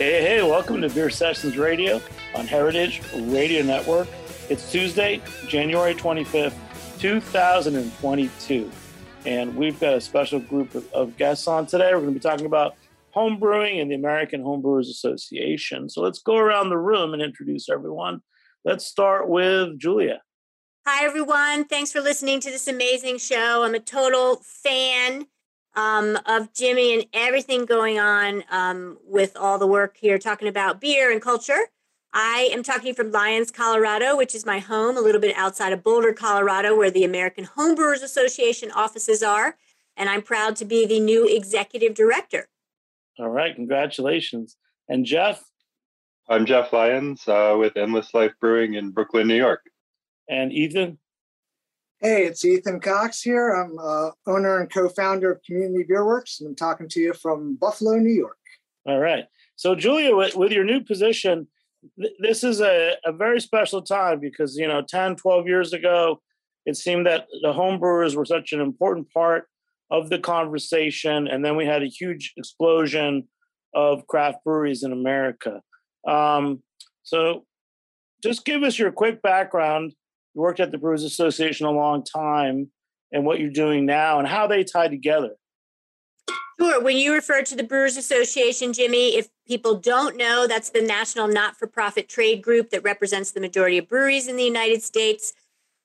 Hey, hey, welcome to Beer Sessions Radio on Heritage Radio Network. It's Tuesday, January 25th, 2022. And we've got a special group of, guests on today. We're going to be talking about home brewing and the American Homebrewers Association. So let's go around the room and introduce everyone. Let's start with Julia. Hi, everyone. Thanks for listening to this amazing show. I'm a total fan um, of Jimmy and everything going on um, with all the work here, talking about beer and culture. I am talking from Lyons, Colorado, which is my home, a little bit outside of Boulder, Colorado, where the American Homebrewers Association offices are. And I'm proud to be the new executive director. All right, congratulations. And Jeff? I'm Jeff Lyons uh, with Endless Life Brewing in Brooklyn, New York. And Ethan? Hey, it's Ethan Cox here. I'm uh, owner and co-founder of Community Beer Works, and I'm talking to you from Buffalo, New York. All right. So, Julia, with, with your new position, th- this is a, a very special time because, you know, 10, 12 years ago, it seemed that the homebrewers were such an important part of the conversation. And then we had a huge explosion of craft breweries in America. Um, so, just give us your quick background you worked at the Brewers Association a long time and what you're doing now and how they tie together. Sure. When you refer to the Brewers Association, Jimmy, if people don't know, that's the national not for profit trade group that represents the majority of breweries in the United States.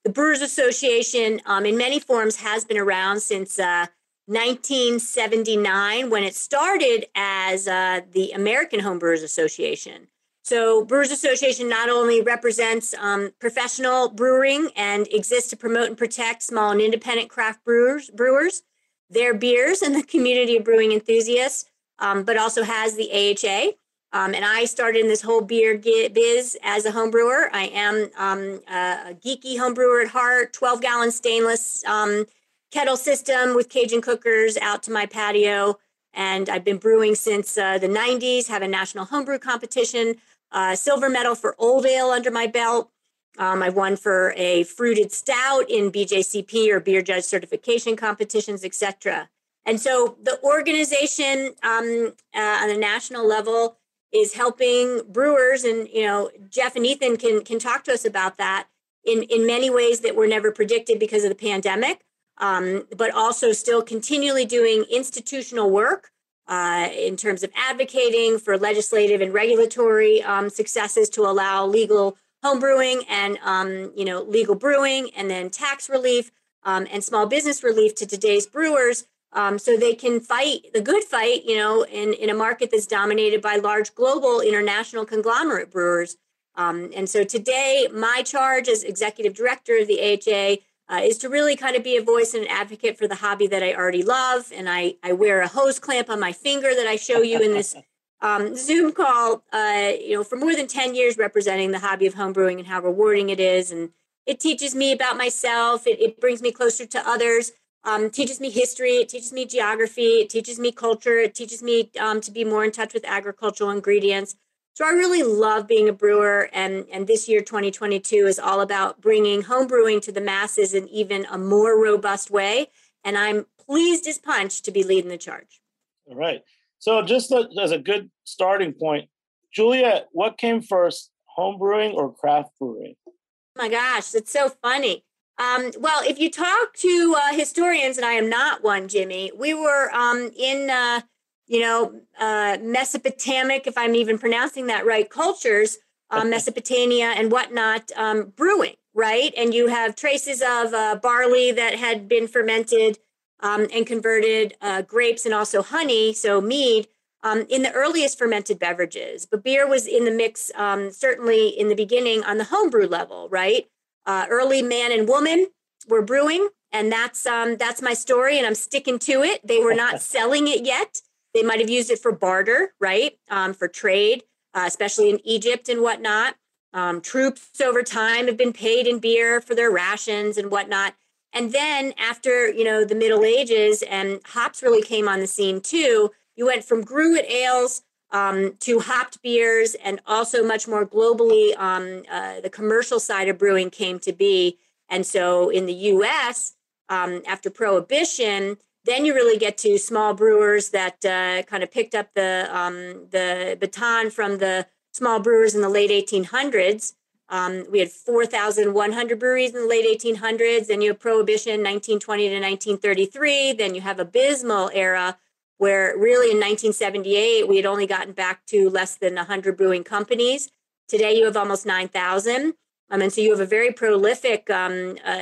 The Brewers Association, um, in many forms, has been around since uh, 1979 when it started as uh, the American Home Brewers Association. So, Brewers Association not only represents um, professional brewing and exists to promote and protect small and independent craft brewers, brewers their beers, and the community of brewing enthusiasts, um, but also has the AHA. Um, and I started in this whole beer biz as a home brewer. I am um, a geeky home brewer at heart, 12 gallon stainless um, kettle system with Cajun cookers out to my patio. And I've been brewing since uh, the 90s, have a national homebrew competition uh, silver medal for old ale under my belt. Um, I've won for a fruited stout in BJCP or beer judge certification competitions, etc. And so the organization um, uh, on a national level is helping brewers, and you know Jeff and Ethan can can talk to us about that in in many ways that were never predicted because of the pandemic, um, but also still continually doing institutional work uh, in terms of advocating for legislative and regulatory um, successes to allow legal home brewing and um, you know legal brewing and then tax relief um, and small business relief to today's brewers um, so they can fight the good fight you know in, in a market that's dominated by large global international conglomerate brewers. Um, and so today my charge as executive director of the AHA uh, is to really kind of be a voice and an advocate for the hobby that I already love. And I, I wear a hose clamp on my finger that I show you in this um, Zoom call, uh, you know, for more than 10 years representing the hobby of homebrewing and how rewarding it is. And it teaches me about myself. It, it brings me closer to others. Um, teaches me history, it teaches me geography, it teaches me culture, it teaches me um, to be more in touch with agricultural ingredients. So I really love being a brewer, and and this year 2022 is all about bringing home brewing to the masses in even a more robust way. And I'm pleased as punch to be leading the charge. All right. So just as a good starting point, Julia, what came first, home brewing or craft brewing? Oh my gosh, it's so funny. Um, well, if you talk to uh, historians, and I am not one, Jimmy, we were um, in, uh, you know, uh, Mesopotamic, if I'm even pronouncing that right, cultures, uh, Mesopotamia and whatnot, um, brewing, right? And you have traces of uh, barley that had been fermented um, and converted, uh, grapes and also honey, so mead. Um, in the earliest fermented beverages, but beer was in the mix um, certainly in the beginning on the homebrew level, right? uh, early man and woman were brewing, and that's um, that's my story, and I'm sticking to it. They were not selling it yet. They might have used it for barter, right, um, for trade, uh, especially in Egypt and whatnot. Um, troops over time have been paid in beer for their rations and whatnot. And then after you know the Middle Ages and hops really came on the scene too, you went from gruit ales um, to hopped beers and also much more globally um, uh, the commercial side of brewing came to be and so in the us um, after prohibition then you really get to small brewers that uh, kind of picked up the um, the baton from the small brewers in the late 1800s um, we had 4,100 breweries in the late 1800s. Then you have Prohibition, 1920 to 1933. Then you have Abysmal era, where really in 1978 we had only gotten back to less than 100 brewing companies today you have almost 9000 um, and so you have a very prolific um, uh,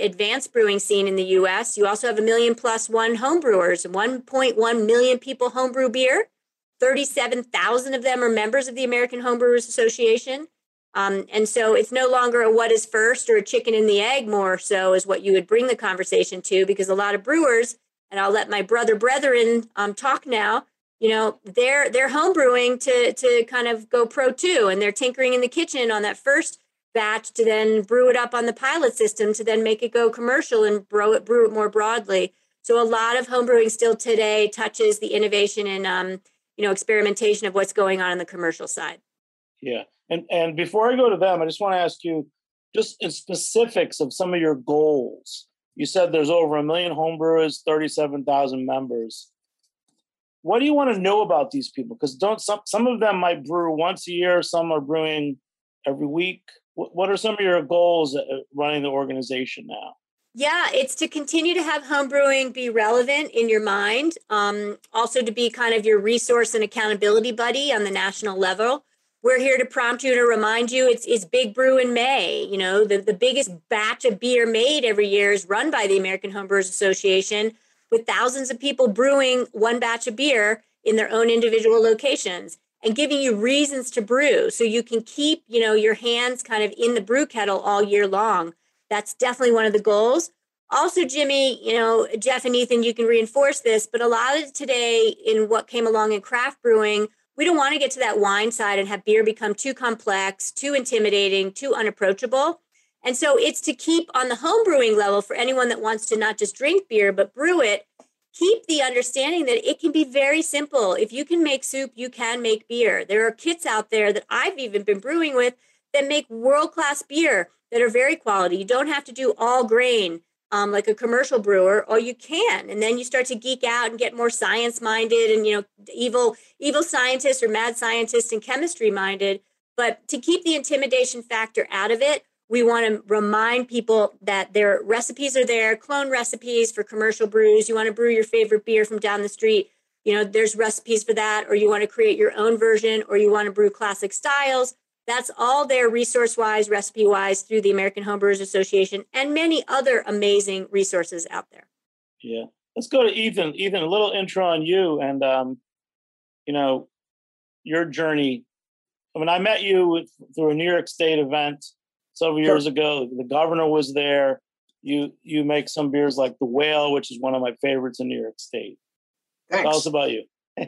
advanced brewing scene in the us you also have a million plus one home brewers 1.1 million people homebrew beer 37000 of them are members of the american homebrewers association um, and so it's no longer a what is first or a chicken and the egg more so is what you would bring the conversation to because a lot of brewers and I'll let my brother brethren um, talk now. You know, they're they're homebrewing to to kind of go pro too, and they're tinkering in the kitchen on that first batch to then brew it up on the pilot system to then make it go commercial and brew it brew it more broadly. So a lot of homebrewing still today touches the innovation and um, you know experimentation of what's going on in the commercial side. Yeah, and and before I go to them, I just want to ask you just in specifics of some of your goals you said there's over a million homebrewers, 37,000 members. What do you want to know about these people? Because don't some some of them might brew once a year, some are brewing every week. What, are some of your goals running the organization now? Yeah, it's to continue to have homebrewing be relevant in your mind. Um, also, to be kind of your resource and accountability buddy on the national level we're here to prompt you to remind you it's, it's Big Brew in May. You know, the, the biggest batch of beer made every year is run by the American Homebrewers Association with thousands of people brewing one batch of beer in their own individual locations and giving you reasons to brew so you can keep, you know, your hands kind of in the brew kettle all year long. That's definitely one of the goals. Also, Jimmy, you know, Jeff and Ethan, you can reinforce this, but a lot of today in what came along in craft brewing we don't want to get to that wine side and have beer become too complex, too intimidating, too unapproachable. And so it's to keep on the home brewing level for anyone that wants to not just drink beer, but brew it, keep the understanding that it can be very simple. If you can make soup, you can make beer. There are kits out there that I've even been brewing with that make world class beer that are very quality. You don't have to do all grain um, like a commercial brewer, or you can, and then you start to geek out and get more science minded, and you know, evil evil scientists or mad scientists and chemistry minded. But to keep the intimidation factor out of it, we want to remind people that their recipes are there, clone recipes for commercial brews. You want to brew your favorite beer from down the street, you know, there's recipes for that, or you want to create your own version, or you want to brew classic styles that's all there resource wise, recipe wise through the American Homebrewers Association and many other amazing resources out there. Yeah. Let's go to Ethan. Ethan, a little intro on you and, um, you know, your journey. I mean, I met you through a New York State event several years sure. ago. The governor was there. You you make some beers like the Whale, which is one of my favorites in New York State. Thanks. Tell us about you.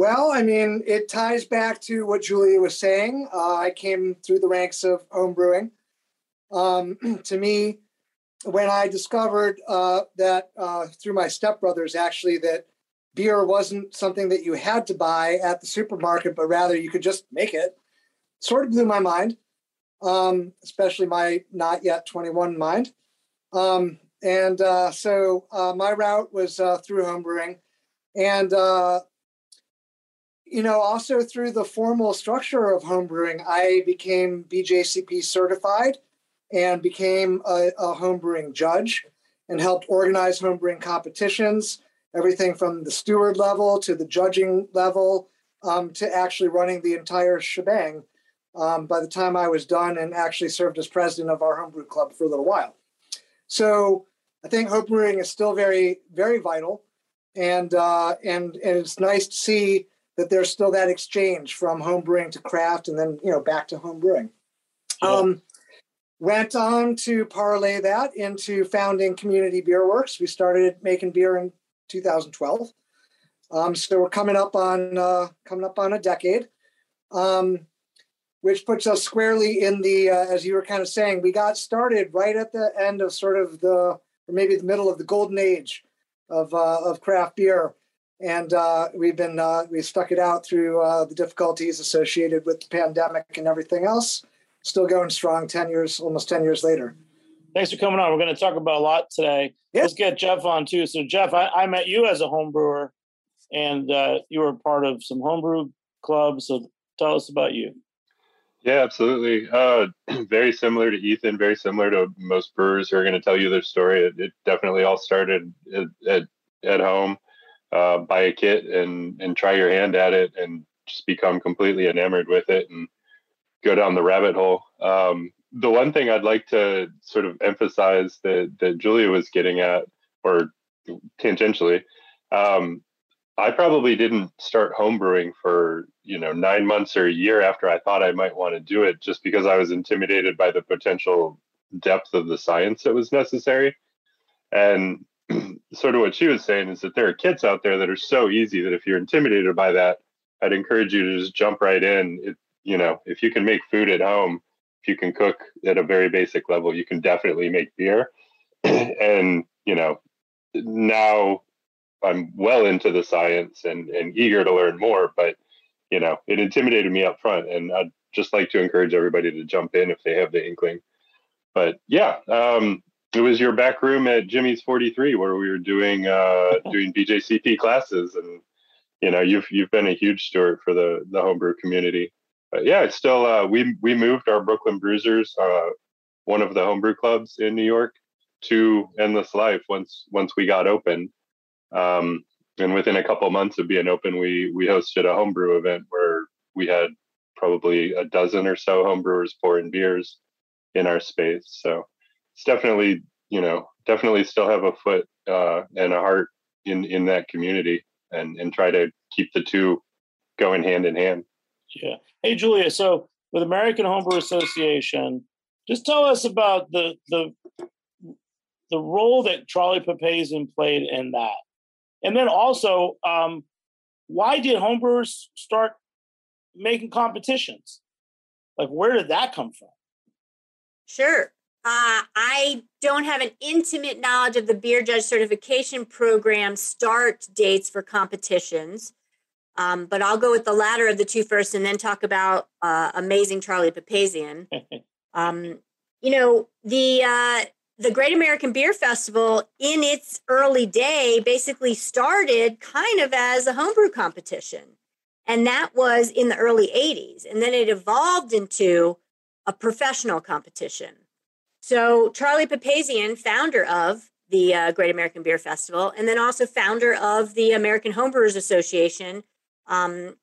Well, I mean, it ties back to what Julia was saying. Uh, I came through the ranks of home brewing. Um, to me, when I discovered uh, that uh, through my stepbrothers, actually, that beer wasn't something that you had to buy at the supermarket, but rather you could just make it, sort of blew my mind, um, especially my not yet 21 mind. Um, and uh, so uh, my route was uh, through homebrewing. And, uh, you know, also through the formal structure of homebrewing, I became BJCP certified and became a, a homebrewing judge and helped organize homebrewing competitions, everything from the steward level to the judging level um, to actually running the entire shebang. Um, by the time I was done and actually served as president of our homebrew club for a little while. So I think homebrewing is still very, very vital, and uh, and and it's nice to see that there's still that exchange from homebrewing to craft, and then you know back to homebrewing. Yeah. Um, went on to parlay that into founding Community Beer Works. We started making beer in 2012. Um, so we're coming up on uh, coming up on a decade, um, which puts us squarely in the uh, as you were kind of saying. We got started right at the end of sort of the or maybe the middle of the golden age of uh, of craft beer, and uh, we've been uh, we stuck it out through uh, the difficulties associated with the pandemic and everything else still going strong 10 years, almost 10 years later. Thanks for coming on. We're going to talk about a lot today. Yeah. Let's get Jeff on too. So, Jeff, I, I met you as a home brewer and uh, you were part of some homebrew clubs. So, tell us about you. Yeah, absolutely. Uh, very similar to Ethan, very similar to most brewers who are going to tell you their story. It, it definitely all started at, at, at home. Uh, buy a kit and and try your hand at it and just become completely enamored with it and go down the rabbit hole. Um, the one thing I'd like to sort of emphasize that that Julia was getting at, or tangentially, um, I probably didn't start homebrewing for you know nine months or a year after I thought I might want to do it, just because I was intimidated by the potential depth of the science that was necessary. And sort of what she was saying is that there are kits out there that are so easy that if you're intimidated by that, I'd encourage you to just jump right in. It, you know, if you can make food at home, if you can cook at a very basic level, you can definitely make beer. and, you know, now I'm well into the science and, and eager to learn more, but, you know, it intimidated me up front. And I'd just like to encourage everybody to jump in if they have the inkling. But yeah, um, it was your back room at Jimmy's 43 where we were doing uh, doing BJCP classes and you know you've you've been a huge steward for the the homebrew community but yeah, it's still uh, we we moved our Brooklyn Brewsers, uh, one of the homebrew clubs in New York, to Endless Life once once we got open. Um, and within a couple months of being open, we we hosted a homebrew event where we had probably a dozen or so homebrewers pouring beers in our space. So it's definitely you know definitely still have a foot uh, and a heart in in that community and and try to keep the two going hand in hand. Yeah. Hey, Julia. So with American Homebrew Association, just tell us about the the the role that Charlie Papazian played in that, and then also, um, why did homebrewers start making competitions? Like, where did that come from? Sure. Uh, I don't have an intimate knowledge of the beer judge certification program start dates for competitions. Um, but I'll go with the latter of the two first and then talk about uh, amazing Charlie Papazian. um, you know, the uh, the Great American Beer Festival in its early day basically started kind of as a homebrew competition. And that was in the early 80s. And then it evolved into a professional competition. So Charlie Papazian, founder of the uh, Great American Beer Festival, and then also founder of the American Homebrewers Association, um,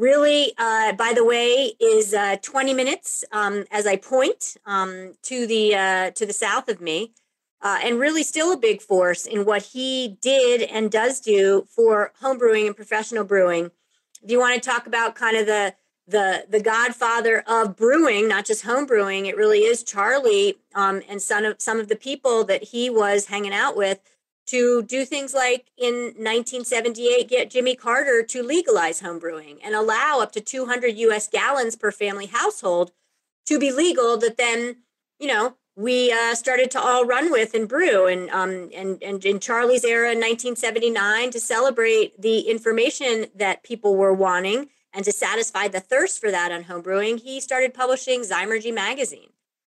really, uh, by the way, is uh, 20 minutes um, as I point um, to the uh, to the south of me, uh, and really still a big force in what he did and does do for home brewing and professional brewing. If you want to talk about kind of the the the godfather of brewing, not just home brewing, it really is Charlie um, and some of some of the people that he was hanging out with to do things like in 1978 get Jimmy Carter to legalize homebrewing and allow up to 200 US gallons per family household to be legal that then, you know, we uh, started to all run with and brew. And, um, and, and in Charlie's era in 1979, to celebrate the information that people were wanting and to satisfy the thirst for that on homebrewing, he started publishing Zymurgy magazine,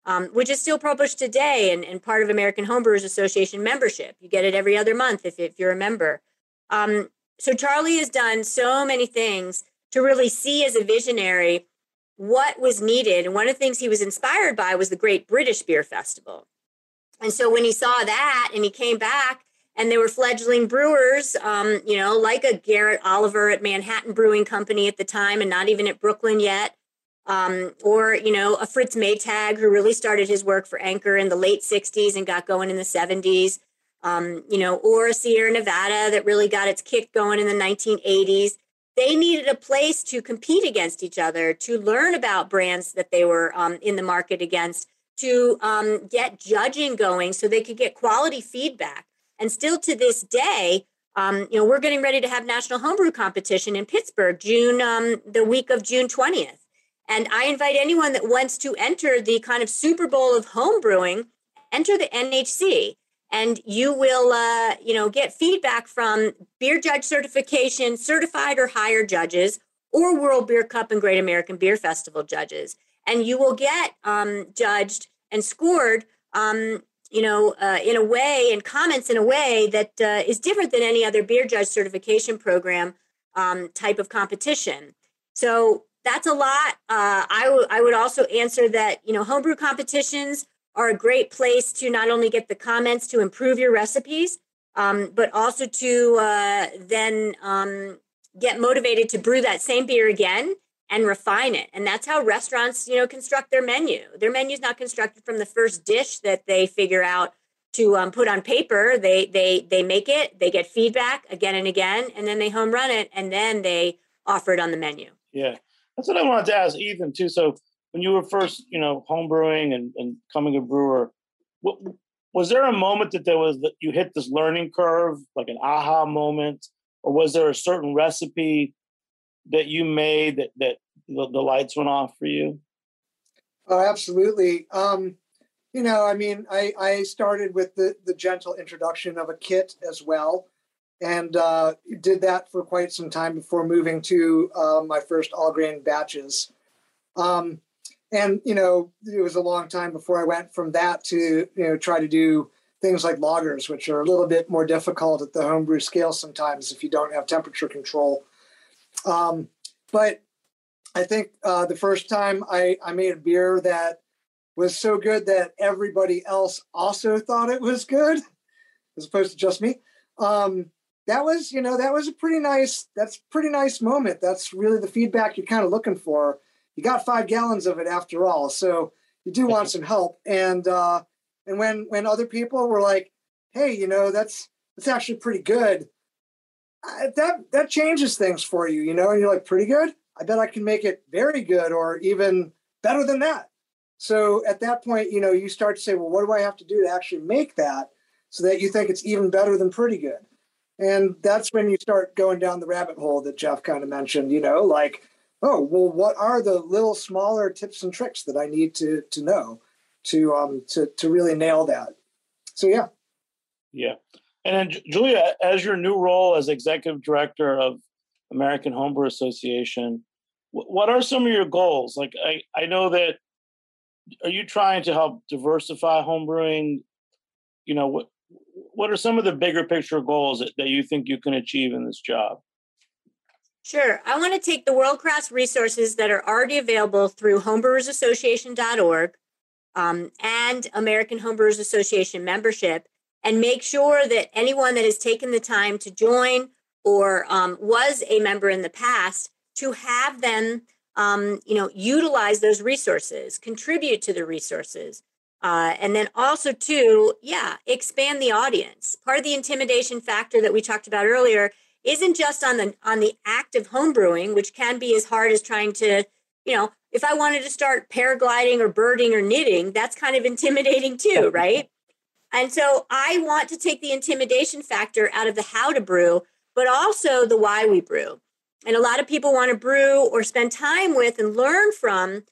um, which is still published today and, and part of American Homebrewers Association membership. You get it every other month if, if you're a member. Um, so Charlie has done so many things to really see as a visionary what was needed. And one of the things he was inspired by was the Great British Beer Festival. And so when he saw that and he came back and there were fledgling brewers, um, you know, like a Garrett Oliver at Manhattan Brewing Company at the time and not even at Brooklyn yet. Um, or, you know, a Fritz Maytag who really started his work for Anchor in the late 60s and got going in the 70s. Um, you know, or Sierra Nevada that really got its kick going in the 1980s they needed a place to compete against each other, to learn about brands that they were um, in the market against, to um, get judging going so they could get quality feedback. And still to this day, um, you know, we're getting ready to have National Homebrew Competition in Pittsburgh, June, um, the week of June 20th. And I invite anyone that wants to enter the kind of Super Bowl of homebrewing, enter the NHC and you will uh, you know get feedback from beer judge certification certified or higher judges or world beer cup and great american beer festival judges. And you will get um, judged and scored um, you know uh, in a way and comments in a way that uh, is different than any other beer judge certification program um, type of competition. So that's a lot uh, I, w- I would also answer that you know homebrew competitions are a great place to not only get the comments to improve your recipes, um, but also to uh, then um, get motivated to brew that same beer again and refine it. And that's how restaurants, you know, construct their menu. Their menu is not constructed from the first dish that they figure out to um, put on paper. They they they make it, they get feedback again and again, and then they home run it, and then they offer it on the menu. Yeah, that's what I wanted to ask Ethan too. So when you were first, you know, homebrewing and, and coming a brewer, what, was there a moment that there was that you hit this learning curve, like an aha moment, or was there a certain recipe that you made that that the, the lights went off for you? Oh, absolutely. Um, you know, I mean, I, I started with the, the gentle introduction of a kit as well, and uh, did that for quite some time before moving to uh, my first all grain batches. Um, and you know it was a long time before i went from that to you know try to do things like lagers which are a little bit more difficult at the homebrew scale sometimes if you don't have temperature control um, but i think uh, the first time I, I made a beer that was so good that everybody else also thought it was good as opposed to just me um, that was you know that was a pretty nice that's pretty nice moment that's really the feedback you're kind of looking for you got five gallons of it after all. So you do want some help. And uh, and when when other people were like, hey, you know, that's that's actually pretty good. I, that that changes things for you, you know, and you're like, pretty good. I bet I can make it very good or even better than that. So at that point, you know, you start to say, well, what do I have to do to actually make that so that you think it's even better than pretty good? And that's when you start going down the rabbit hole that Jeff kind of mentioned, you know, like oh well what are the little smaller tips and tricks that i need to to know to um to to really nail that? So yeah. Yeah. And then julia as your new role as executive director of american homebrew association what are some of your goals? Like i i know that are you trying to help diversify homebrewing? You know what what are some of the bigger picture goals that, that you think you can achieve in this job Sure. I want to take the world class resources that are already available through homebrewersassociation.org um, and American Homebrewers Association membership and make sure that anyone that has taken the time to join or um, was a member in the past to have them um, you know utilize those resources contribute to the resources uh, and then also to yeah expand the audience part of the intimidation factor that we talked about earlier isn't just on the on the act of homebrewing, which can be as hard as trying to, you know, if I wanted to start paragliding or birding or knitting, that's kind of intimidating too, right? And so I want to take the intimidation factor out of the how to brew, but also the why we brew. And a lot of people want to brew or spend time with and learn from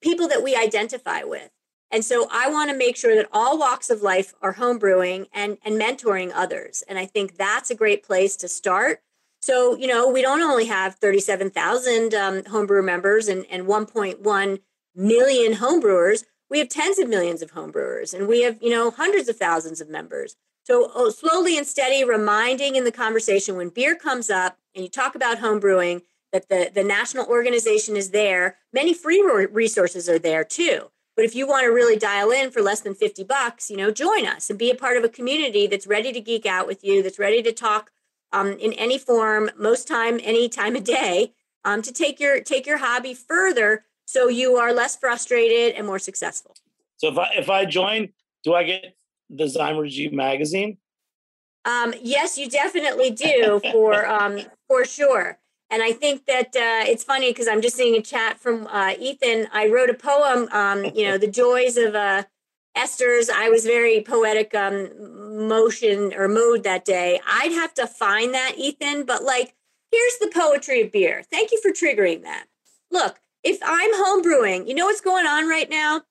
people that we identify with. And so I want to make sure that all walks of life are homebrewing and, and mentoring others. And I think that's a great place to start. So, you know, we don't only have 37,000 um, homebrew members and, and 1.1 million homebrewers. We have tens of millions of homebrewers and we have, you know, hundreds of thousands of members. So, oh, slowly and steady, reminding in the conversation when beer comes up and you talk about homebrewing, that the, the national organization is there. Many free resources are there too. But if you want to really dial in for less than 50 bucks, you know, join us and be a part of a community that's ready to geek out with you, that's ready to talk um, in any form, most time, any time of day, um, to take your take your hobby further so you are less frustrated and more successful. So if I if I join, do I get the Zymurgy magazine? Um, yes, you definitely do for um, for sure. And I think that uh, it's funny because I'm just seeing a chat from uh, Ethan. I wrote a poem, um, you know, the joys of uh, esters. I was very poetic um, motion or mood that day. I'd have to find that, Ethan. But like, here's the poetry of beer. Thank you for triggering that. Look, if I'm home brewing, you know what's going on right now?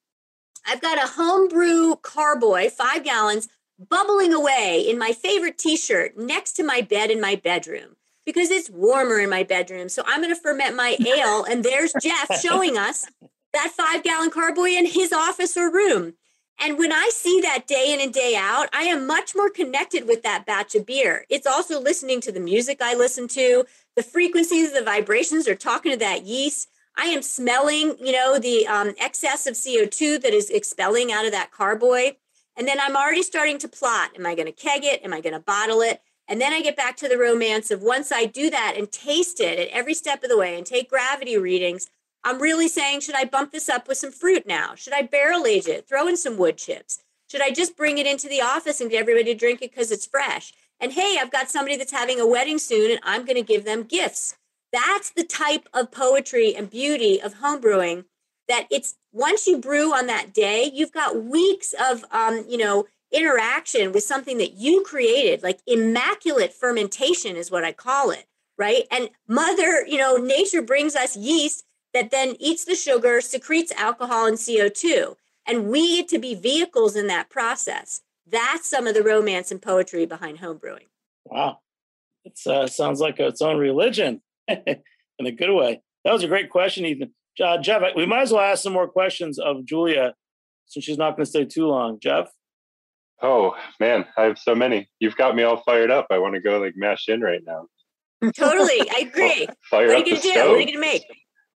I've got a homebrew carboy, five gallons, bubbling away in my favorite t shirt next to my bed in my bedroom because it's warmer in my bedroom. So I'm going to ferment my ale. And there's Jeff showing us that five gallon carboy in his office or room. And when I see that day in and day out, I am much more connected with that batch of beer. It's also listening to the music I listen to, the frequencies, the vibrations are talking to that yeast. I am smelling, you know, the um, excess of CO2 that is expelling out of that carboy. And then I'm already starting to plot. Am I going to keg it? Am I going to bottle it? And then I get back to the romance of once I do that and taste it at every step of the way and take gravity readings, I'm really saying, should I bump this up with some fruit now? Should I barrel age it? Throw in some wood chips? Should I just bring it into the office and get everybody to drink it because it's fresh? And hey, I've got somebody that's having a wedding soon and I'm going to give them gifts. That's the type of poetry and beauty of homebrewing that it's once you brew on that day, you've got weeks of, um, you know, interaction with something that you created, like immaculate fermentation is what I call it, right? And mother, you know, nature brings us yeast that then eats the sugar, secretes alcohol and CO2. And we get to be vehicles in that process. That's some of the romance and poetry behind homebrewing. Wow. It uh, sounds like its own religion in a good way. That was a great question, Ethan. Uh, Jeff, we might as well ask some more questions of Julia since she's not going to stay too long. Jeff? Oh man, I have so many. You've got me all fired up. I want to go like mash in right now. Totally, I agree. Fire what are you gonna do? Stove. What are you gonna make?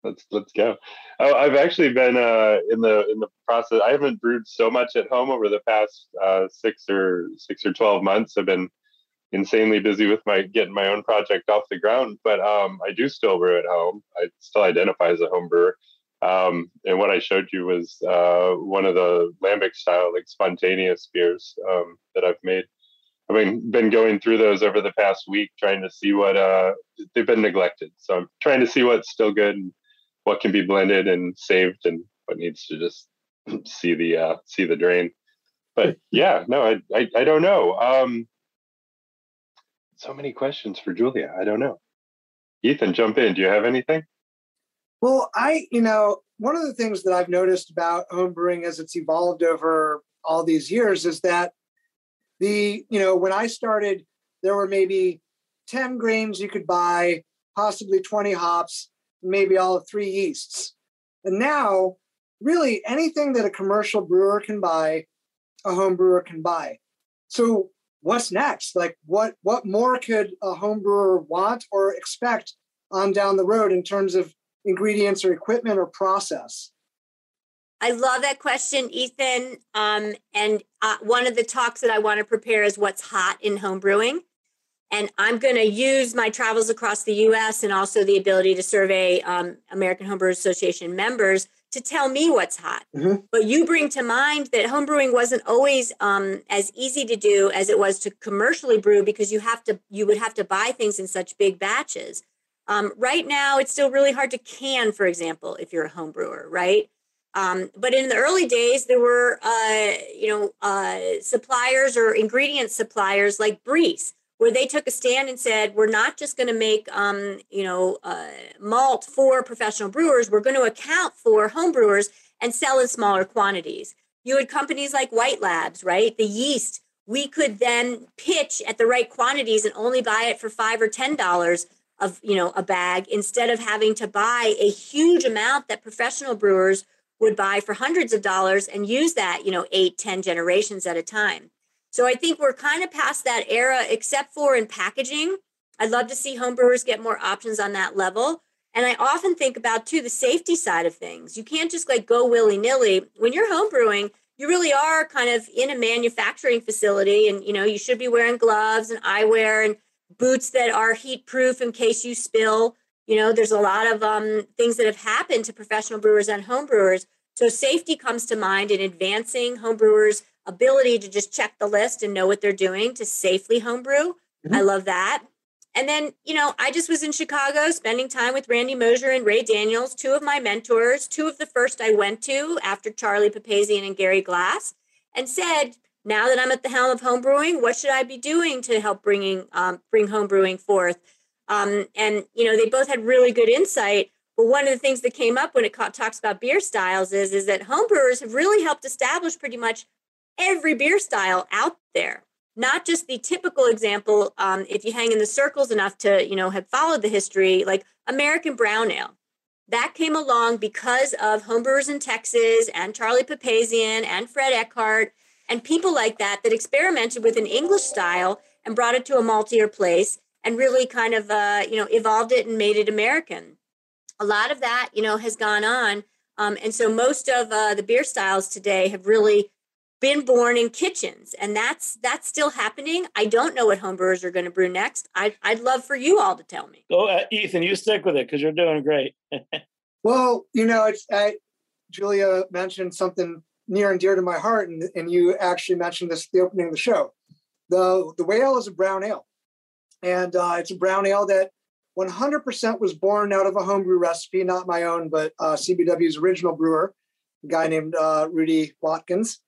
Let's let's go. Oh, I've actually been uh, in the in the process. I haven't brewed so much at home over the past uh, six or six or twelve months. I've been insanely busy with my getting my own project off the ground, but um, I do still brew at home. I still identify as a home brewer. Um, and what I showed you was uh, one of the lambic style, like spontaneous beers um, that I've made. I mean, been going through those over the past week, trying to see what uh, they've been neglected. So I'm trying to see what's still good and what can be blended and saved, and what needs to just see the uh, see the drain. But yeah, no, I I, I don't know. Um, so many questions for Julia. I don't know. Ethan, jump in. Do you have anything? Well, I, you know, one of the things that I've noticed about homebrewing as it's evolved over all these years is that the, you know, when I started, there were maybe 10 grains you could buy, possibly 20 hops, maybe all of three yeasts. And now, really, anything that a commercial brewer can buy, a home brewer can buy. So, what's next? Like, what what more could a home brewer want or expect on down the road in terms of ingredients or equipment or process? I love that question, Ethan. Um, and uh, one of the talks that I want to prepare is what's hot in home brewing. And I'm going to use my travels across the US and also the ability to survey um, American Homebrewers Association members to tell me what's hot. Mm-hmm. But you bring to mind that homebrewing wasn't always um, as easy to do as it was to commercially brew because you have to you would have to buy things in such big batches. Um, right now, it's still really hard to can, for example, if you're a home brewer, right? Um, but in the early days, there were, uh, you know, uh, suppliers or ingredient suppliers like Briess, where they took a stand and said, "We're not just going to make, um, you know, uh, malt for professional brewers. We're going to account for home brewers and sell in smaller quantities." you had companies like White Labs, right? The yeast, we could then pitch at the right quantities and only buy it for five or ten dollars of you know a bag instead of having to buy a huge amount that professional brewers would buy for hundreds of dollars and use that you know eight ten generations at a time so i think we're kind of past that era except for in packaging i'd love to see homebrewers get more options on that level and I often think about too the safety side of things. You can't just like go willy nilly. When you're homebrewing you really are kind of in a manufacturing facility, and you know you should be wearing gloves and eyewear and boots that are heat proof in case you spill. You know, there's a lot of um, things that have happened to professional brewers and home brewers. So safety comes to mind in advancing home brewers' ability to just check the list and know what they're doing to safely homebrew. Mm-hmm. I love that. And then, you know, I just was in Chicago spending time with Randy Mosher and Ray Daniels, two of my mentors, two of the first I went to after Charlie Papazian and Gary Glass, and said, now that I'm at the helm of homebrewing, what should I be doing to help bringing um, bring homebrewing forth? Um, and you know, they both had really good insight. But one of the things that came up when it talks about beer styles is is that homebrewers have really helped establish pretty much every beer style out there not just the typical example um, if you hang in the circles enough to you know have followed the history like american brown ale that came along because of homebrewers in texas and charlie papazian and fred eckhardt and people like that that experimented with an english style and brought it to a maltier place and really kind of uh, you know evolved it and made it american. A lot of that you know has gone on um, and so most of uh, the beer styles today have really been born in kitchens and that's that's still happening. I don't know what homebrewers are going to brew next. I, i'd love for you all to tell me. Go uh, ethan you stick with it because you're doing great. Well you know it's I, julia mentioned something near and dear to my heart and, and you actually mentioned this at the opening of the show. The the whale is a brown ale. And uh, it's a brown ale that 100% was born out of a homebrew recipe not my own but uh, cbw's original brewer a guy named uh, rudy watkins.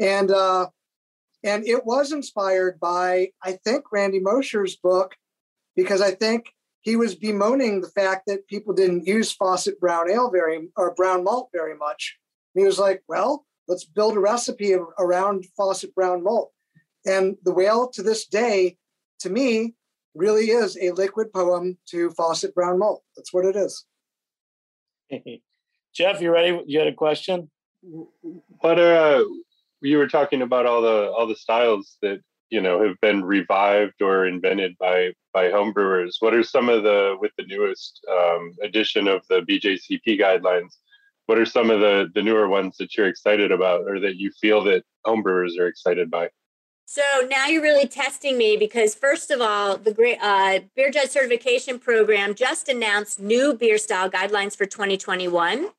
And uh, and it was inspired by I think Randy Mosher's book because I think he was bemoaning the fact that people didn't use Fawcett brown ale very or brown malt very much. And he was like, well, let's build a recipe around Fawcett brown malt. And the whale to this day, to me, really is a liquid poem to Fawcett brown malt. That's what it is. Jeff, you ready? You had a question? What uh you were talking about all the all the styles that you know have been revived or invented by by homebrewers. What are some of the with the newest um, edition of the BJCP guidelines? What are some of the the newer ones that you're excited about, or that you feel that homebrewers are excited by? So now you're really testing me because first of all, the great uh, beer judge certification program just announced new beer style guidelines for 2021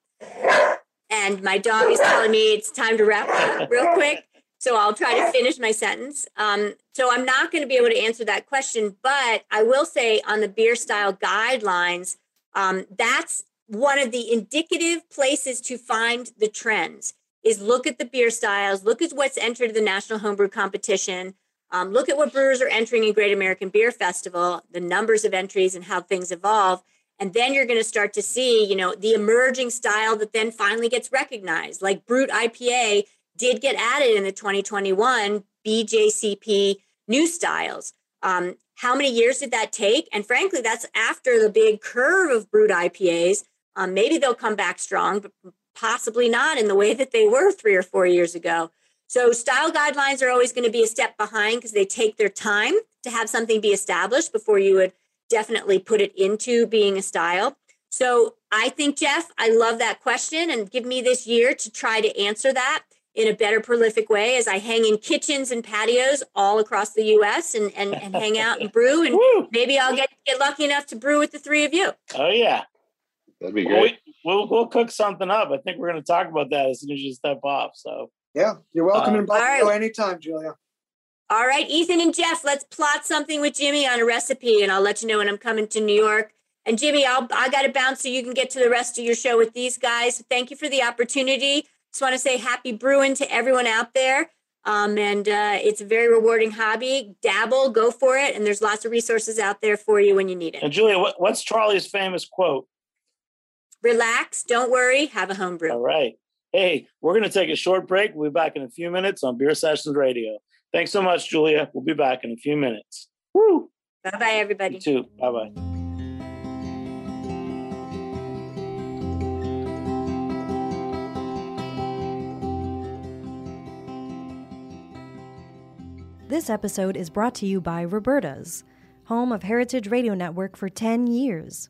and my dog is telling me it's time to wrap up real quick. So I'll try to finish my sentence. Um, so I'm not going to be able to answer that question, but I will say on the beer style guidelines, um, that's one of the indicative places to find the trends. Is look at the beer styles, look at what's entered the National Homebrew Competition, um, look at what brewers are entering in Great American Beer Festival, the numbers of entries and how things evolve, and then you're going to start to see, you know, the emerging style that then finally gets recognized. Like Brut IPA did get added in the 2021 BJCP new styles. Um, how many years did that take? And frankly, that's after the big curve of Brut IPAs. Um, maybe they'll come back strong, but possibly not in the way that they were three or four years ago. So, style guidelines are always going to be a step behind because they take their time to have something be established before you would definitely put it into being a style. So I think, Jeff, I love that question and give me this year to try to answer that in a better prolific way as I hang in kitchens and patios all across the US and, and, and hang out and brew. And maybe I'll get, get lucky enough to brew with the three of you. Oh, yeah. That'd be great. We'll, we'll, we'll cook something up. I think we're going to talk about that as soon as you step off. So, yeah, you're welcome uh, in Buffalo right. anytime, Julia. All right, Ethan and Jeff, let's plot something with Jimmy on a recipe, and I'll let you know when I'm coming to New York. And Jimmy, I'll I got to bounce so you can get to the rest of your show with these guys. Thank you for the opportunity. Just want to say happy brewing to everyone out there. Um, and uh, it's a very rewarding hobby. Dabble, go for it, and there's lots of resources out there for you when you need it. And Julia, what, what's Charlie's famous quote? Relax, don't worry, have a home brew. All right. Hey, we're going to take a short break. We'll be back in a few minutes on Beer Sessions Radio. Thanks so much, Julia. We'll be back in a few minutes. Woo! Bye bye, everybody. You too. Bye bye. This episode is brought to you by Roberta's, home of Heritage Radio Network for 10 years.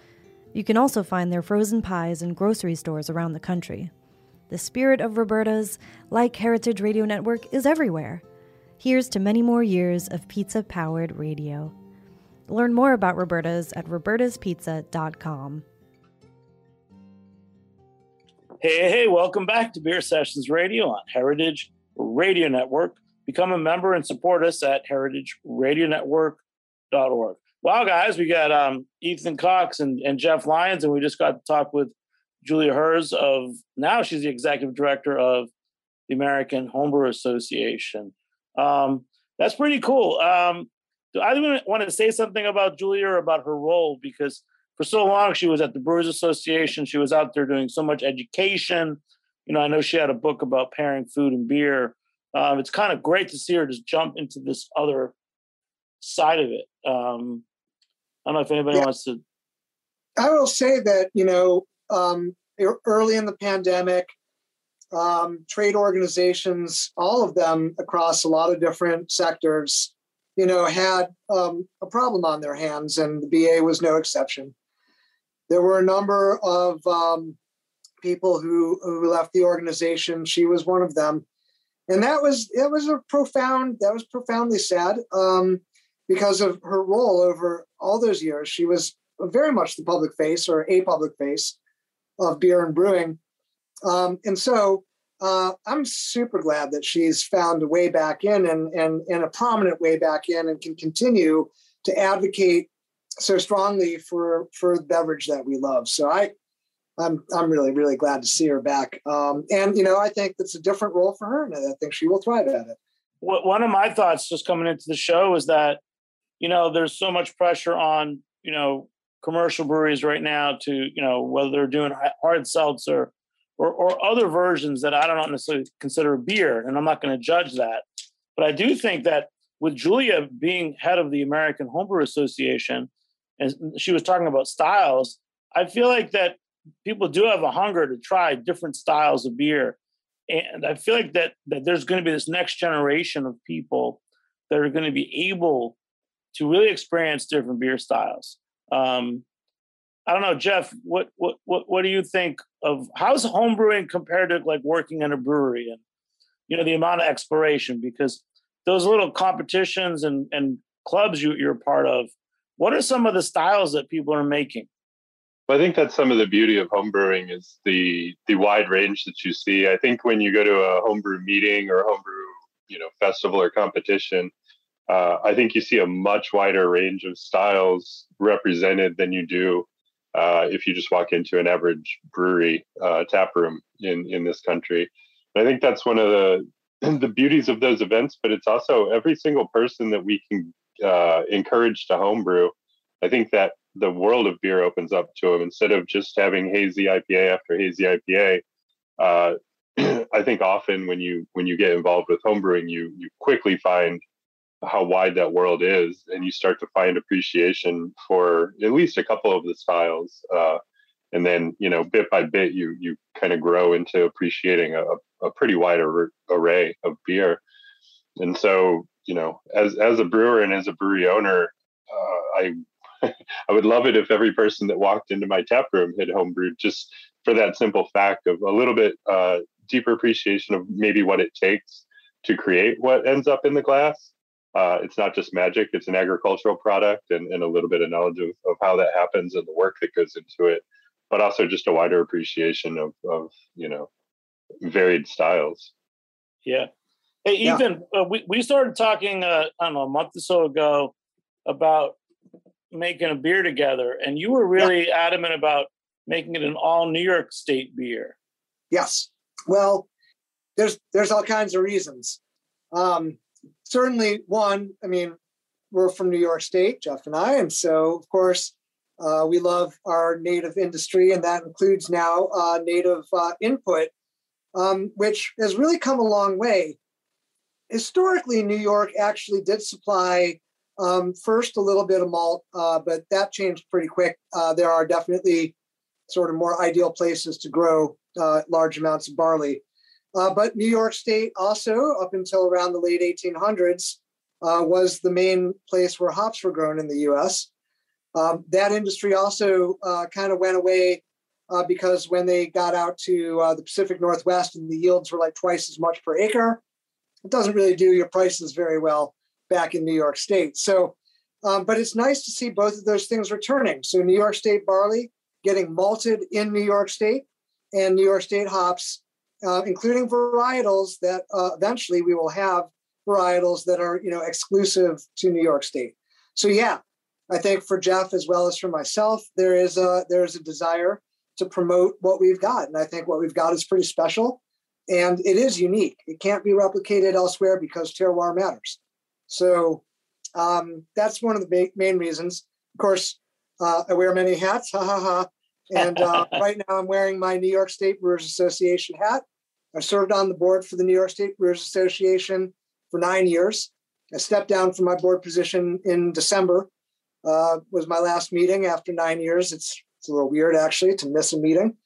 You can also find their frozen pies in grocery stores around the country. The spirit of Roberta's, like Heritage Radio Network, is everywhere. Here's to many more years of pizza powered radio. Learn more about Roberta's at robertaspizza.com. Hey, hey, welcome back to Beer Sessions Radio on Heritage Radio Network. Become a member and support us at heritageradionetwork.org. Wow, guys, we got um, Ethan Cox and, and Jeff Lyons, and we just got to talk with Julia Herz of now she's the executive director of the American Homebrew Association. Um, that's pretty cool. Um, do either want to say something about Julia or about her role? Because for so long she was at the Brewers Association. She was out there doing so much education. You know, I know she had a book about pairing food and beer. Um, it's kind of great to see her just jump into this other side of it. Um, I don't know if anybody yeah. wants to. I will say that you know, um, early in the pandemic, um, trade organizations, all of them across a lot of different sectors, you know, had um, a problem on their hands, and the BA was no exception. There were a number of um, people who who left the organization. She was one of them, and that was it was a profound that was profoundly sad um, because of her role over all those years. She was very much the public face or a public face of beer and brewing um, and so uh, I'm super glad that she's found a way back in and, and, and a prominent way back in and can continue to advocate so strongly for, for the beverage that we love. So I, I'm, I'm really, really glad to see her back. Um, and, you know, I think it's a different role for her and I think she will thrive at it. One of my thoughts just coming into the show is that, you know, there's so much pressure on, you know, commercial breweries right now to, you know, whether they're doing hard seltzer or, or other versions that I don't necessarily consider beer, and I'm not going to judge that. But I do think that with Julia being head of the American Homebrew Association, and she was talking about styles, I feel like that people do have a hunger to try different styles of beer. And I feel like that that there's going to be this next generation of people that are going to be able to really experience different beer styles. Um, I don't know, Jeff. What what what what do you think of how's homebrewing compared to like working in a brewery and you know the amount of exploration because those little competitions and and clubs you, you're part of. What are some of the styles that people are making? Well, I think that's some of the beauty of homebrewing is the the wide range that you see. I think when you go to a homebrew meeting or homebrew you know festival or competition, uh, I think you see a much wider range of styles represented than you do uh, if you just walk into an average brewery uh, tap room in in this country. And I think that's one of the the beauties of those events. But it's also every single person that we can uh, encourage to homebrew. I think that the world of beer opens up to them instead of just having hazy IPA after hazy IPA. Uh, I think often when you when you get involved with homebrewing, you you quickly find how wide that world is and you start to find appreciation for at least a couple of the styles uh, and then you know bit by bit you you kind of grow into appreciating a, a pretty wide ar- array of beer and so, you know, as as a brewer and as a brewery owner, uh, I I would love it if every person that walked into my tap room had homebrewed just for that simple fact of a little bit uh, deeper appreciation of maybe what it takes to create what ends up in the glass. Uh, it's not just magic; it's an agricultural product, and, and a little bit of knowledge of, of how that happens and the work that goes into it, but also just a wider appreciation of of you know varied styles. Yeah. Hey, Ethan, yeah. Uh, we we started talking uh, I don't know a month or so ago about making a beer together, and you were really yeah. adamant about making it an all New York State beer. Yes. Well, there's there's all kinds of reasons. Um, certainly, one, I mean, we're from New York State, Jeff and I, and so of course uh, we love our native industry, and that includes now uh, native uh, input, um, which has really come a long way. Historically, New York actually did supply um, first a little bit of malt, uh, but that changed pretty quick. Uh, there are definitely sort of more ideal places to grow uh, large amounts of barley. Uh, but New York State also, up until around the late 1800s, uh, was the main place where hops were grown in the US. Um, that industry also uh, kind of went away uh, because when they got out to uh, the Pacific Northwest and the yields were like twice as much per acre, it doesn't really do your prices very well back in New York State. So, um, but it's nice to see both of those things returning. So, New York State barley getting malted in New York State and New York State hops, uh, including varietals that uh, eventually we will have varietals that are you know exclusive to New York State. So yeah, I think for Jeff as well as for myself, there is a there is a desire to promote what we've got, and I think what we've got is pretty special, and it is unique. It can't be replicated elsewhere because terroir matters. So um, that's one of the main reasons. Of course, uh, I wear many hats. Ha ha ha. And uh, right now, I'm wearing my New York State Brewers Association hat. I served on the board for the New York State Brewers Association for nine years. I stepped down from my board position in December. Uh, was my last meeting after nine years. It's it's a little weird actually to miss a meeting,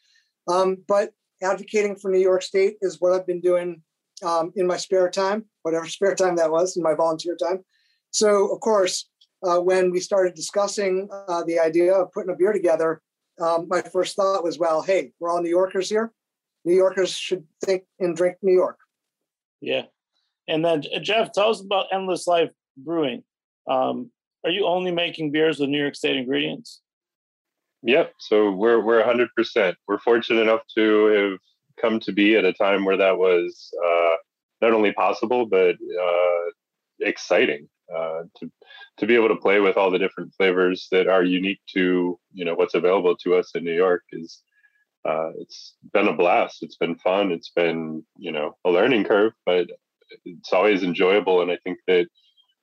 um, but advocating for New York State is what I've been doing um, in my spare time, whatever spare time that was, in my volunteer time. So of course, uh, when we started discussing uh, the idea of putting a beer together, um, my first thought was, well, hey, we're all New Yorkers here. New Yorkers should think and drink New York. Yeah. And then, uh, Jeff, tell us about Endless Life Brewing. Um, are you only making beers with New York State ingredients? Yep. So we're we're 100%. We're fortunate enough to have come to be at a time where that was uh, not only possible but uh, exciting uh, to to be able to play with all the different flavors that are unique to you know what's available to us in New York is uh, it's been a blast. It's been fun. It's been you know a learning curve, but it's always enjoyable. And I think that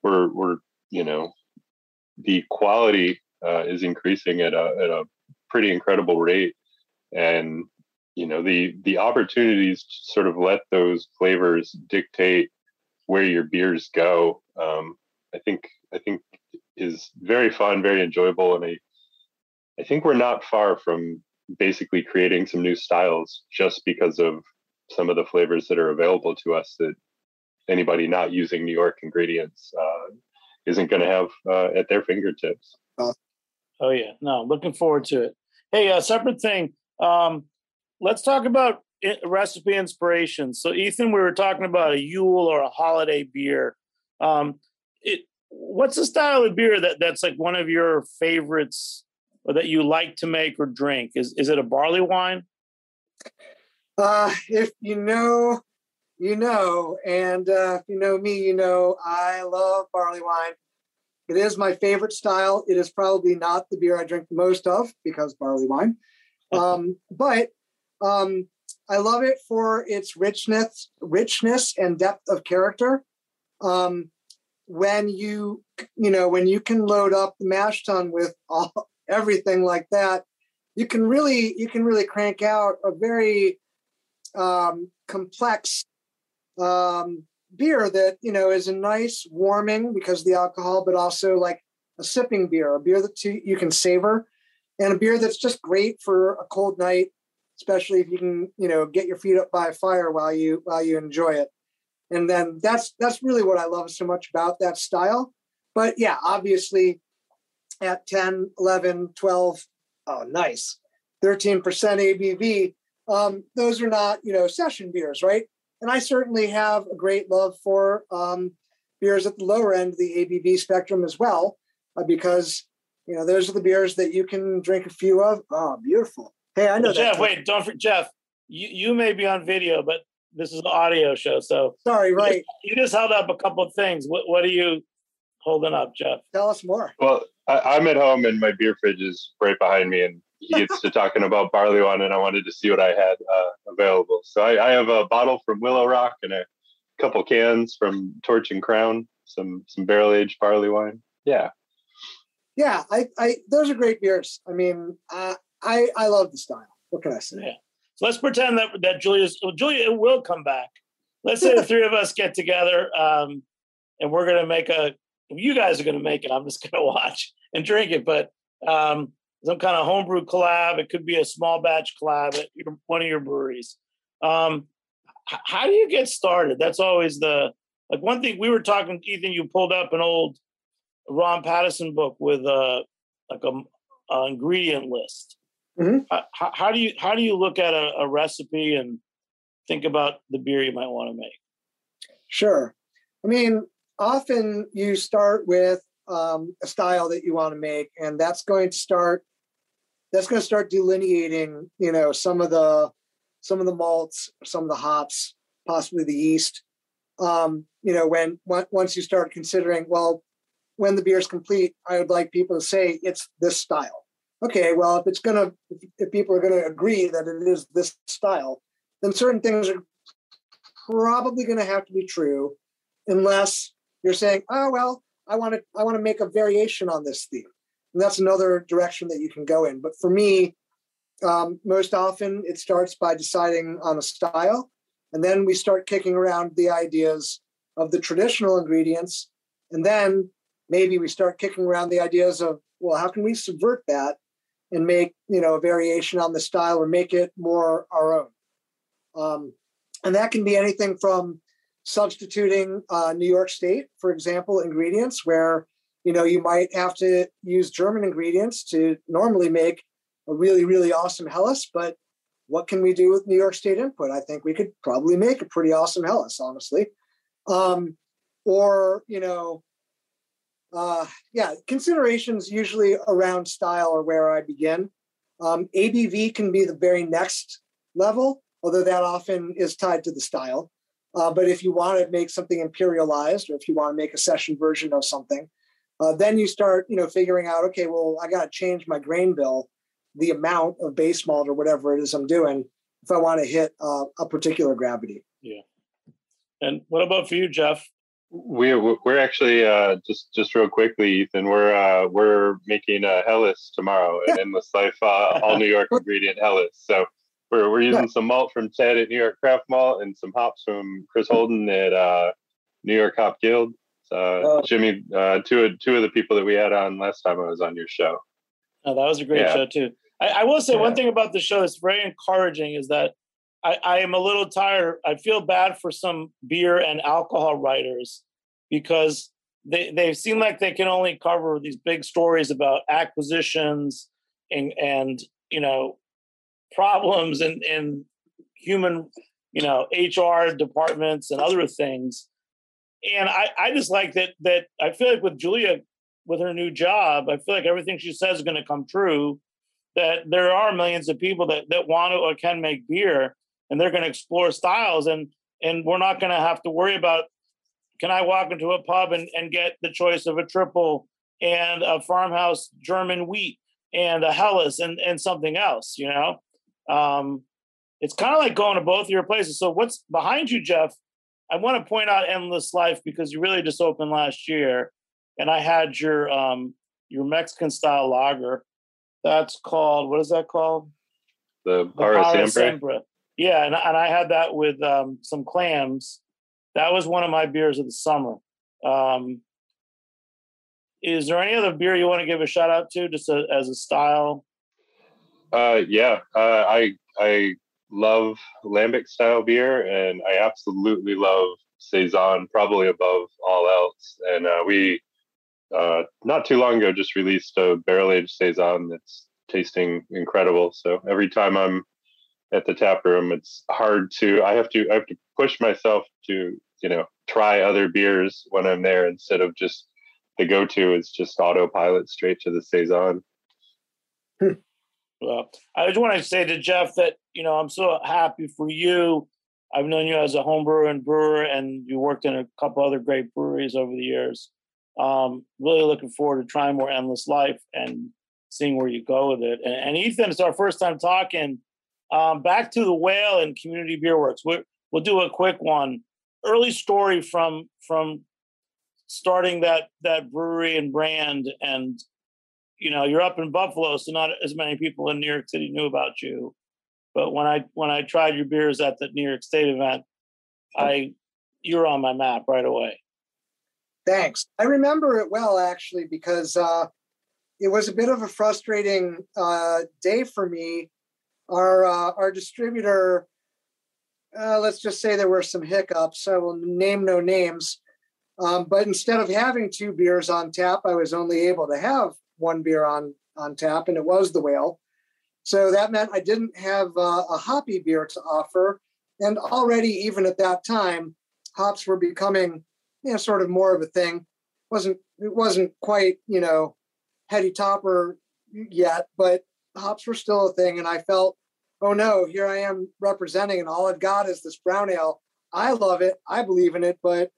we're we're you know the quality uh, is increasing at a at a pretty incredible rate, and you know the the opportunities to sort of let those flavors dictate where your beers go. Um, I think I think is very fun, very enjoyable, and I I think we're not far from basically creating some new styles just because of some of the flavors that are available to us that anybody not using New York ingredients uh, isn't going to have uh, at their fingertips. Oh yeah, no, looking forward to it. Hey, a uh, separate thing. Um, let's talk about recipe inspiration. So, Ethan, we were talking about a Yule or a holiday beer. Um, it what's the style of beer that that's like one of your favorites or that you like to make or drink? Is is it a barley wine? Uh, if you know, you know, and uh, if you know me, you know I love barley wine. It is my favorite style. It is probably not the beer I drink the most of because barley wine, um, but um, I love it for its richness, richness and depth of character. Um, when you you know when you can load up the mash tun with all everything like that you can really you can really crank out a very um, complex um, beer that you know is a nice warming because of the alcohol but also like a sipping beer a beer that you can savor and a beer that's just great for a cold night especially if you can you know get your feet up by a fire while you while you enjoy it And then that's that's really what I love so much about that style. But yeah, obviously at 10, 11, 12, oh, nice, 13% ABV, um, those are not, you know, session beers, right? And I certainly have a great love for um, beers at the lower end of the ABV spectrum as well, uh, because, you know, those are the beers that you can drink a few of. Oh, beautiful. Hey, I know well, Jeff, wait, don't forget, Jeff, you, you may be on video, but this is an audio show. So sorry, right. You just, you just held up a couple of things. What, what are you holding up, Jeff? Tell us more. Well, I, am at home and my beer fridge is right behind me, and he gets to talking about barley wine, and I wanted to see what I had uh, available. So I, I, have a bottle from Willow Rock and a couple cans from Torch and Crown, some some barrel aged barley wine. Yeah, yeah. I, I those are great beers. I mean, uh, I I love the style. What can I say? Yeah. So let's pretend that that Julia's well, Julia will come back. Let's say the three of us get together, um, and we're going to make a. You guys are going to make it. I'm just going to watch and drink it, but um, some kind of homebrew collab. It could be a small batch collab at your, one of your breweries. Um, how do you get started? That's always the like one thing we were talking. Ethan, you pulled up an old Ron Pattinson book with a like a, a ingredient list. Mm-hmm. How, how, do you how do you look at a, a recipe and think about the beer you might want to make? Sure. I mean, often you start with um, a style that you want to make, and that's going to start that's going to start delineating, you know, some of the some of the malts, some of the hops, possibly the yeast. Um, you know, when once you start considering, well, when the beer is complete, I would like people to say it's this style okay, well, if it's to, if people are going to agree that it is this style, then certain things are probably going to have to be true, unless you're saying, oh well, I want to, I want to make a variation on this theme, and that's another direction that you can go in. But for me, um, most often it starts by deciding on a style, and then we start kicking around the ideas of the traditional ingredients, and then maybe we start kicking around the ideas of well, how can we subvert that and make you know a variation on the style or make it more our own um, and that can be anything from substituting uh, new york state for example ingredients where you know you might have to use german ingredients to normally make a really really awesome Helles, but what can we do with new york state input i think we could probably make a pretty awesome Helles, honestly um, or you know uh, yeah, considerations usually around style are where I begin. Um, ABV can be the very next level, although that often is tied to the style. Uh, but if you want to make something imperialized, or if you want to make a session version of something, uh, then you start, you know, figuring out, okay, well, I got to change my grain bill, the amount of base malt or whatever it is I'm doing, if I want to hit uh, a particular gravity. Yeah. And what about for you, Jeff? We're we're actually uh, just just real quickly, Ethan. We're uh, we're making a Helles tomorrow, an Endless Life uh, all New York ingredient Helles. So we're we're using some malt from Ted at New York Craft Malt and some hops from Chris Holden at uh, New York Hop Guild. Oh. Jimmy, uh, two of two of the people that we had on last time I was on your show. Oh, that was a great yeah. show too. I, I will say yeah. one thing about the show that's very encouraging is that I, I am a little tired. I feel bad for some beer and alcohol writers because they they seem like they can only cover these big stories about acquisitions and and you know problems and and human you know HR departments and other things. And I I just like that that I feel like with Julia with her new job, I feel like everything she says is going to come true. That there are millions of people that that want to or can make beer, and they're going to explore styles and and we're not going to have to worry about can I walk into a pub and, and get the choice of a triple and a farmhouse German wheat and a Helles and, and something else, you know? Um, it's kind of like going to both of your places. So what's behind you, Jeff? I want to point out Endless Life because you really just opened last year, and I had your um, your Mexican style lager. That's called what is that called? The Siempre. Yeah, and, and I had that with um, some clams. That was one of my beers of the summer. Um, is there any other beer you want to give a shout out to, just a, as a style? Uh, yeah, uh, I I love lambic style beer, and I absolutely love saison probably above all else. And uh, we uh, not too long ago just released a barrel aged saison that's tasting incredible. So every time I'm at the tap room, it's hard to I have to I have to push myself to you know try other beers when I'm there instead of just the go to is just autopilot straight to the saison. Well, I just want to say to Jeff that you know I'm so happy for you. I've known you as a home brewer and brewer, and you worked in a couple other great breweries over the years. Um, really looking forward to trying more Endless Life and seeing where you go with it. And, and Ethan, it's our first time talking. Um, back to the whale and Community Beer Works. we we'll do a quick one. Early story from from starting that that brewery and brand, and you know you're up in Buffalo, so not as many people in New York City knew about you. But when I when I tried your beers at the New York State event, I you were on my map right away. Thanks. I remember it well actually because uh, it was a bit of a frustrating uh, day for me. Our uh, our distributor, uh, let's just say there were some hiccups. I will name no names, um, but instead of having two beers on tap, I was only able to have one beer on on tap, and it was the whale. So that meant I didn't have uh, a hoppy beer to offer, and already even at that time, hops were becoming you know sort of more of a thing. wasn't It wasn't quite you know heady topper yet, but hops were still a thing. And I felt, oh no, here I am representing, and all I've got is this brown ale. I love it. I believe in it, but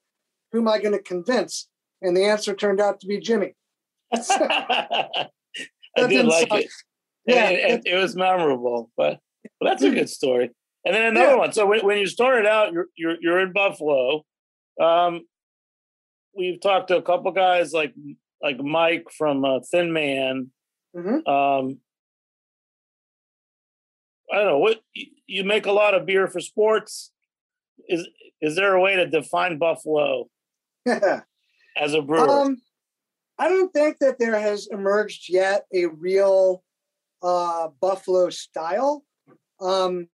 who am I going to convince? And the answer turned out to be Jimmy. I did like suck. it. Yeah, it, it, it, was memorable, but well, that's a good story. And then another yeah. one. So when, when you started out, you're you're, you're in Buffalo. Um, we've talked to a couple guys like like Mike from uh, Thin Man. Mm-hmm. Um, I don't know what you make a lot of beer for sports. Is is there a way to define Buffalo as a brewer? Um, I don't think that there has emerged yet a real uh, Buffalo style. Um,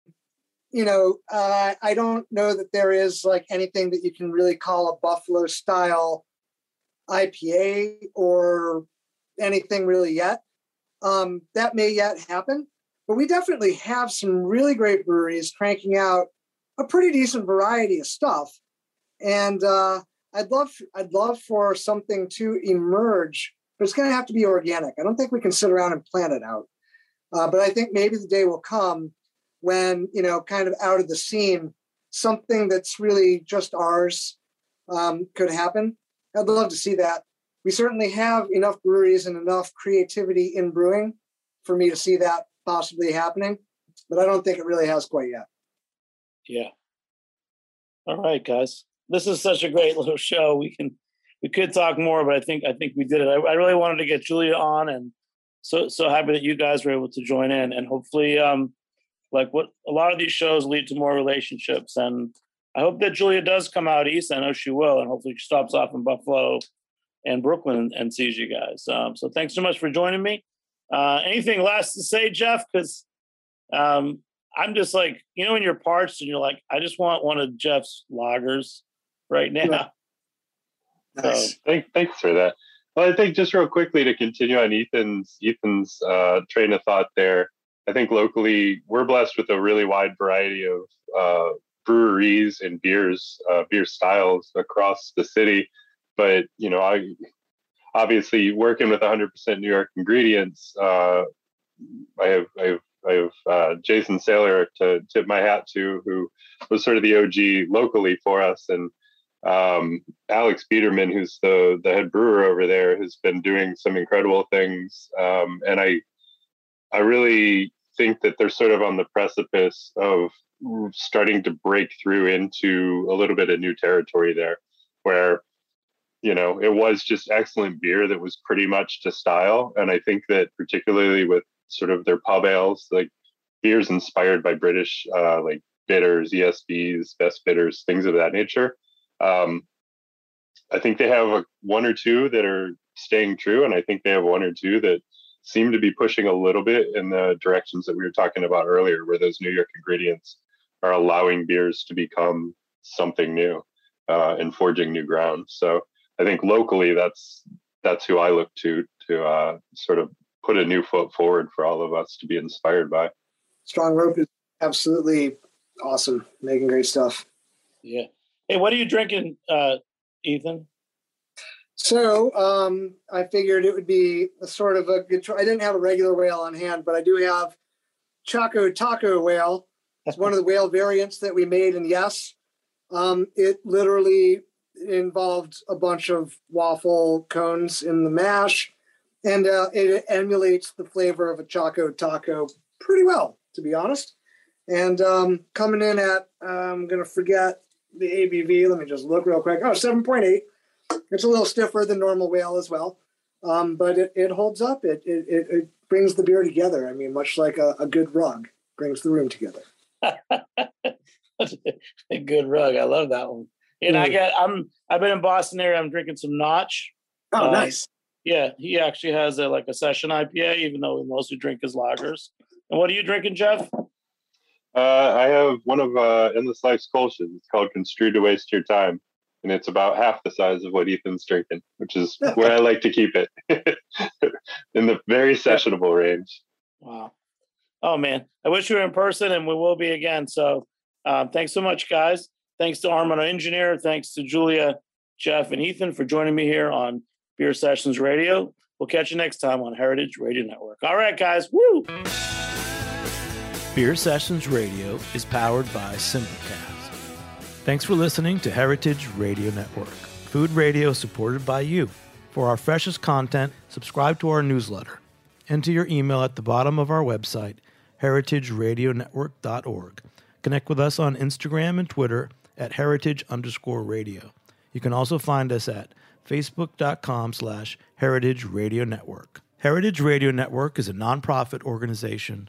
you know, uh, I don't know that there is like anything that you can really call a Buffalo style IPA or anything really yet. Um, that may yet happen, but we definitely have some really great breweries cranking out a pretty decent variety of stuff. And uh, I'd love, I'd love for something to emerge, but it's going to have to be organic. I don't think we can sit around and plan it out. Uh, but I think maybe the day will come when you know, kind of out of the scene, something that's really just ours um, could happen. I'd love to see that. We certainly have enough breweries and enough creativity in brewing for me to see that possibly happening, but I don't think it really has quite yet. Yeah. All right, guys. This is such a great little show. We can we could talk more, but I think I think we did it. I, I really wanted to get Julia on, and so so happy that you guys were able to join in, and hopefully, um, like what a lot of these shows lead to more relationships, and I hope that Julia does come out east. I know she will, and hopefully she stops off in Buffalo and Brooklyn and sees you guys. Um, so thanks so much for joining me. Uh, anything last to say, Jeff? Because um, I'm just like, you know, when you're parched and you're like, I just want one of Jeff's lagers right now. Yeah. Nice. So, Thank, thanks for that. Well, I think just real quickly to continue on Ethan's Ethan's uh, train of thought there. I think locally we're blessed with a really wide variety of uh, breweries and beers, uh, beer styles across the city. But you know, I obviously working with 100% New York ingredients. Uh, I have I have I have uh, Jason Saylor to tip my hat to, who was sort of the OG locally for us, and um, Alex Biederman, who's the the head brewer over there, has been doing some incredible things. Um, and I I really think that they're sort of on the precipice of starting to break through into a little bit of new territory there where you know it was just excellent beer that was pretty much to style and i think that particularly with sort of their pub ales like beers inspired by british uh, like bitters esbs best bitters things of that nature um, i think they have a, one or two that are staying true and i think they have one or two that seem to be pushing a little bit in the directions that we were talking about earlier where those new york ingredients are allowing beers to become something new. uh, and forging new ground. So I think locally, that's that's who I look to to uh, sort of put a new foot forward for all of us to be inspired by. Strong rope is absolutely awesome, making great stuff. Yeah. Hey, what are you drinking, uh, Ethan? So um, I figured it would be a sort of a good. I didn't have a regular whale on hand, but I do have Choco Taco whale. It's one of the whale variants that we made, and yes, um, it literally involved a bunch of waffle cones in the mash, and uh, it emulates the flavor of a Choco Taco pretty well, to be honest. And um, coming in at, I'm going to forget the ABV. Let me just look real quick. Oh, 7.8. It's a little stiffer than normal whale as well, um, but it, it holds up. It, it, it brings the beer together. I mean, much like a, a good rug brings the room together. a good rug. I love that one. And mm. I got I'm I've been in Boston area. I'm drinking some Notch. Oh, uh, nice. Yeah, he actually has a like a session IPA, even though we mostly drink his lagers. And what are you drinking, Jeff? Uh, I have one of uh, Endless Life's Kolsch's. It's called Construed to Waste Your Time. And it's about half the size of what Ethan's drinking, which is where I like to keep it in the very sessionable range. Wow. Oh, man. I wish we were in person and we will be again. So um, thanks so much, guys. Thanks to Armin, our engineer. Thanks to Julia, Jeff, and Ethan for joining me here on Beer Sessions Radio. We'll catch you next time on Heritage Radio Network. All right, guys. Woo! Beer Sessions Radio is powered by Simplecast. Thanks for listening to Heritage Radio Network, food radio supported by you. For our freshest content, subscribe to our newsletter. Enter your email at the bottom of our website, heritageradionetwork.org. Connect with us on Instagram and Twitter at heritage underscore radio. You can also find us at facebook.com slash heritage radio network. Heritage Radio Network is a nonprofit organization